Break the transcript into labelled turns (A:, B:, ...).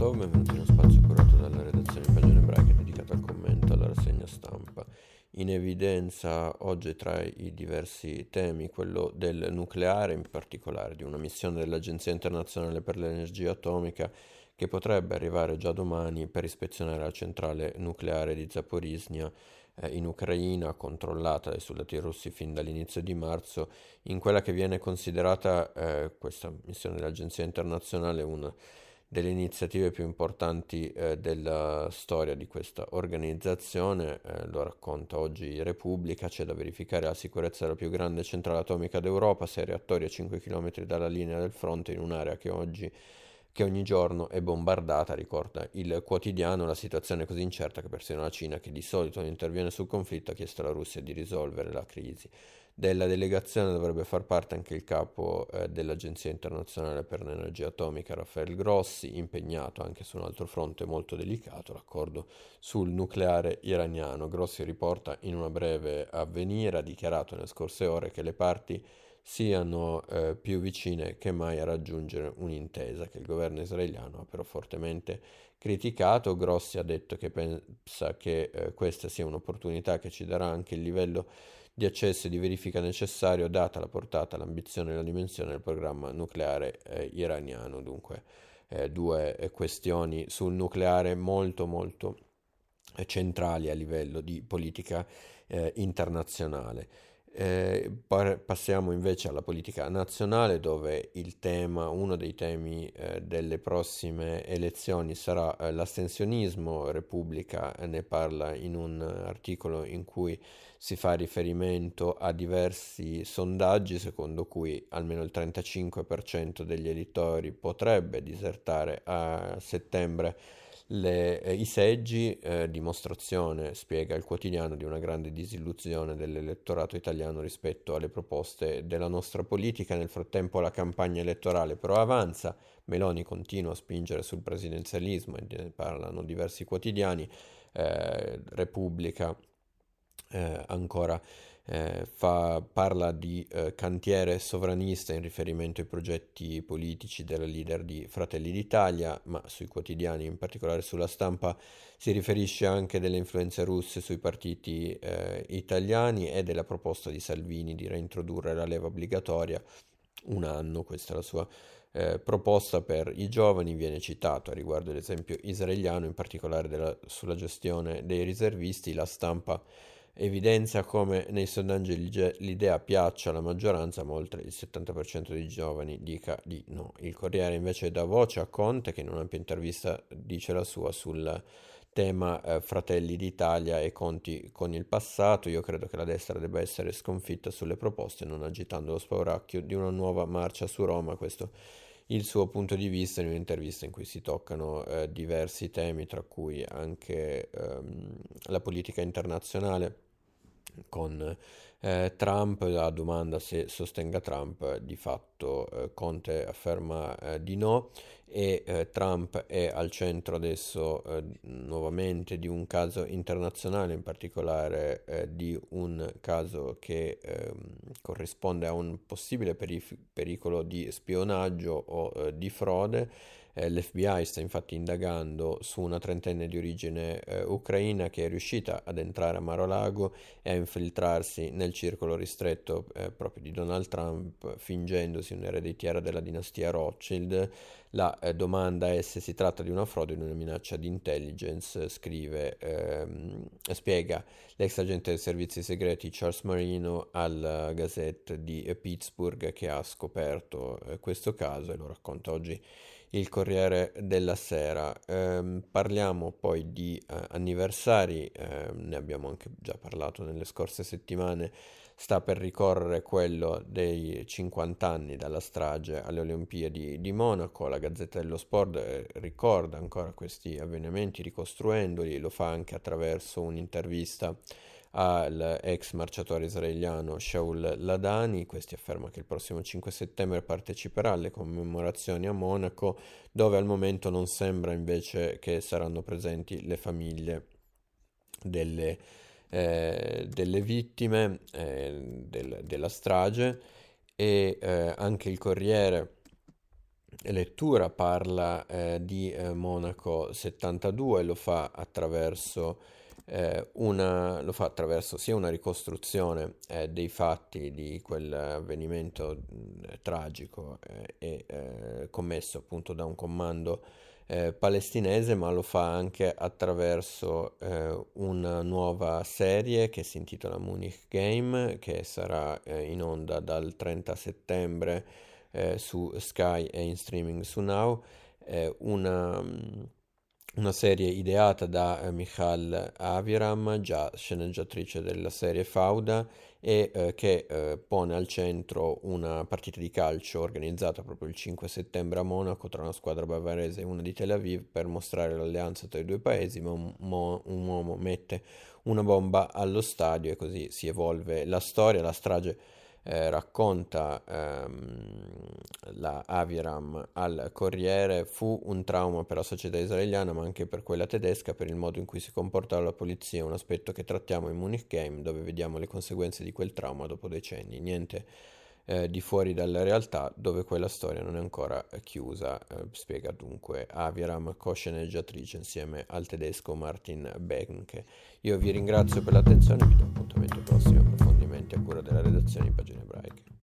A: Rostov, benvenuti in uno spazio curato dalla redazione di Pagine Ebraiche dedicato al commento alla rassegna stampa. In evidenza oggi tra i diversi temi quello del nucleare, in particolare di una missione dell'Agenzia internazionale per l'energia atomica che potrebbe arrivare già domani per ispezionare la centrale nucleare di Zaporizhia eh, in Ucraina, controllata dai soldati russi fin dall'inizio di marzo, in quella che viene considerata eh, questa missione dell'Agenzia internazionale una delle iniziative più importanti eh, della storia di questa organizzazione, eh, lo racconta oggi Repubblica, c'è da verificare la sicurezza della più grande centrale atomica d'Europa, sei reattori a 5 km dalla linea del fronte in un'area che oggi che ogni giorno è bombardata, ricorda il quotidiano, la situazione è così incerta che persino la Cina, che di solito non interviene sul conflitto, ha chiesto alla Russia di risolvere la crisi. Della delegazione dovrebbe far parte anche il capo eh, dell'Agenzia internazionale per l'energia atomica, Raffaele Grossi, impegnato anche su un altro fronte molto delicato, l'accordo sul nucleare iraniano. Grossi riporta in una breve avvenire, ha dichiarato nelle scorse ore che le parti siano eh, più vicine che mai a raggiungere un'intesa che il governo israeliano ha però fortemente criticato. Grossi ha detto che pensa che eh, questa sia un'opportunità che ci darà anche il livello di accesso e di verifica necessario data la portata, l'ambizione e la dimensione del programma nucleare eh, iraniano. Dunque eh, due eh, questioni sul nucleare molto molto eh, centrali a livello di politica internazionale. Eh, passiamo invece alla politica nazionale dove tema, uno dei temi eh, delle prossime elezioni sarà eh, l'astensionismo. Repubblica eh, ne parla in un articolo in cui si fa riferimento a diversi sondaggi secondo cui almeno il 35% degli elettori potrebbe disertare a settembre le, eh, I seggi, eh, dimostrazione, spiega il quotidiano, di una grande disillusione dell'elettorato italiano rispetto alle proposte della nostra politica. Nel frattempo la campagna elettorale però avanza, Meloni continua a spingere sul presidenzialismo e ne parlano diversi quotidiani, eh, Repubblica eh, ancora eh, fa, parla di eh, cantiere sovranista in riferimento ai progetti politici della leader di Fratelli d'Italia, ma sui quotidiani, in particolare sulla stampa, si riferisce anche delle influenze russe sui partiti eh, italiani e della proposta di Salvini di reintrodurre la leva obbligatoria un anno, questa è la sua eh, proposta per i giovani, viene citato a riguardo l'esempio israeliano, in particolare della, sulla gestione dei riservisti, la stampa evidenzia come nei sondaggi l'idea piaccia alla maggioranza, ma oltre il 70% dei giovani dica di no. Il Corriere invece dà voce a Conte, che in un'ampia intervista dice la sua sul tema eh, Fratelli d'Italia e conti con il passato. Io credo che la destra debba essere sconfitta sulle proposte, non agitando lo spauracchio di una nuova marcia su Roma. Questo il suo punto di vista in un'intervista in cui si toccano eh, diversi temi, tra cui anche ehm, la politica internazionale con eh, Trump, la domanda se sostenga Trump, di fatto eh, Conte afferma eh, di no e eh, Trump è al centro adesso eh, nuovamente di un caso internazionale, in particolare eh, di un caso che ehm, corrisponde a un possibile perif- pericolo di spionaggio o di frode L'FBI sta infatti indagando su una trentenne di origine eh, ucraina che è riuscita ad entrare a Mar-a-Lago e a infiltrarsi nel circolo ristretto eh, proprio di Donald Trump, fingendosi un'ereditiera della dinastia Rothschild. La eh, domanda è se si tratta di una frode o di una minaccia di intelligence, scrive, ehm, spiega l'ex agente dei servizi segreti Charles Marino alla Gazette di Pittsburgh che ha scoperto eh, questo caso e lo racconta oggi il Corriere della Sera. Eh, parliamo poi di eh, anniversari, eh, ne abbiamo anche già parlato nelle scorse settimane, sta per ricorrere quello dei 50 anni dalla strage alle Olimpiadi di Monaco, la Gazzetta dello Sport eh, ricorda ancora questi avvenimenti ricostruendoli, lo fa anche attraverso un'intervista all'ex marciatore israeliano Shaul Ladani. Questi afferma che il prossimo 5 settembre parteciperà alle commemorazioni a Monaco, dove al momento non sembra invece che saranno presenti le famiglie delle, eh, delle vittime eh, del, della strage e eh, anche il Corriere lettura parla eh, di eh, Monaco 72, lo fa attraverso eh, una, lo fa attraverso sia una ricostruzione eh, dei fatti di quell'avvenimento mh, tragico eh, e eh, commesso appunto da un comando eh, palestinese, ma lo fa anche attraverso eh, una nuova serie che si intitola Munich Game, che sarà in onda dal 30 settembre su Sky e in streaming su Now. una una serie ideata da eh, Michal Aviram, già sceneggiatrice della serie Fauda, e eh, che eh, pone al centro una partita di calcio organizzata proprio il 5 settembre a Monaco tra una squadra bavarese e una di Tel Aviv per mostrare l'alleanza tra i due paesi, ma un, mo- un uomo mette una bomba allo stadio e così si evolve la storia, la strage eh, racconta ehm, la Aviram al Corriere, fu un trauma per la società israeliana ma anche per quella tedesca per il modo in cui si comportava la polizia, un aspetto che trattiamo in Munich Game dove vediamo le conseguenze di quel trauma dopo decenni, niente eh, di fuori dalla realtà dove quella storia non è ancora chiusa, eh, spiega dunque Aviram, co-sceneggiatrice insieme al tedesco Martin Benke. Io vi ringrazio per l'attenzione e vi do appuntamento prossimo approfondimenti a cura della redazione in pagine ebraiche.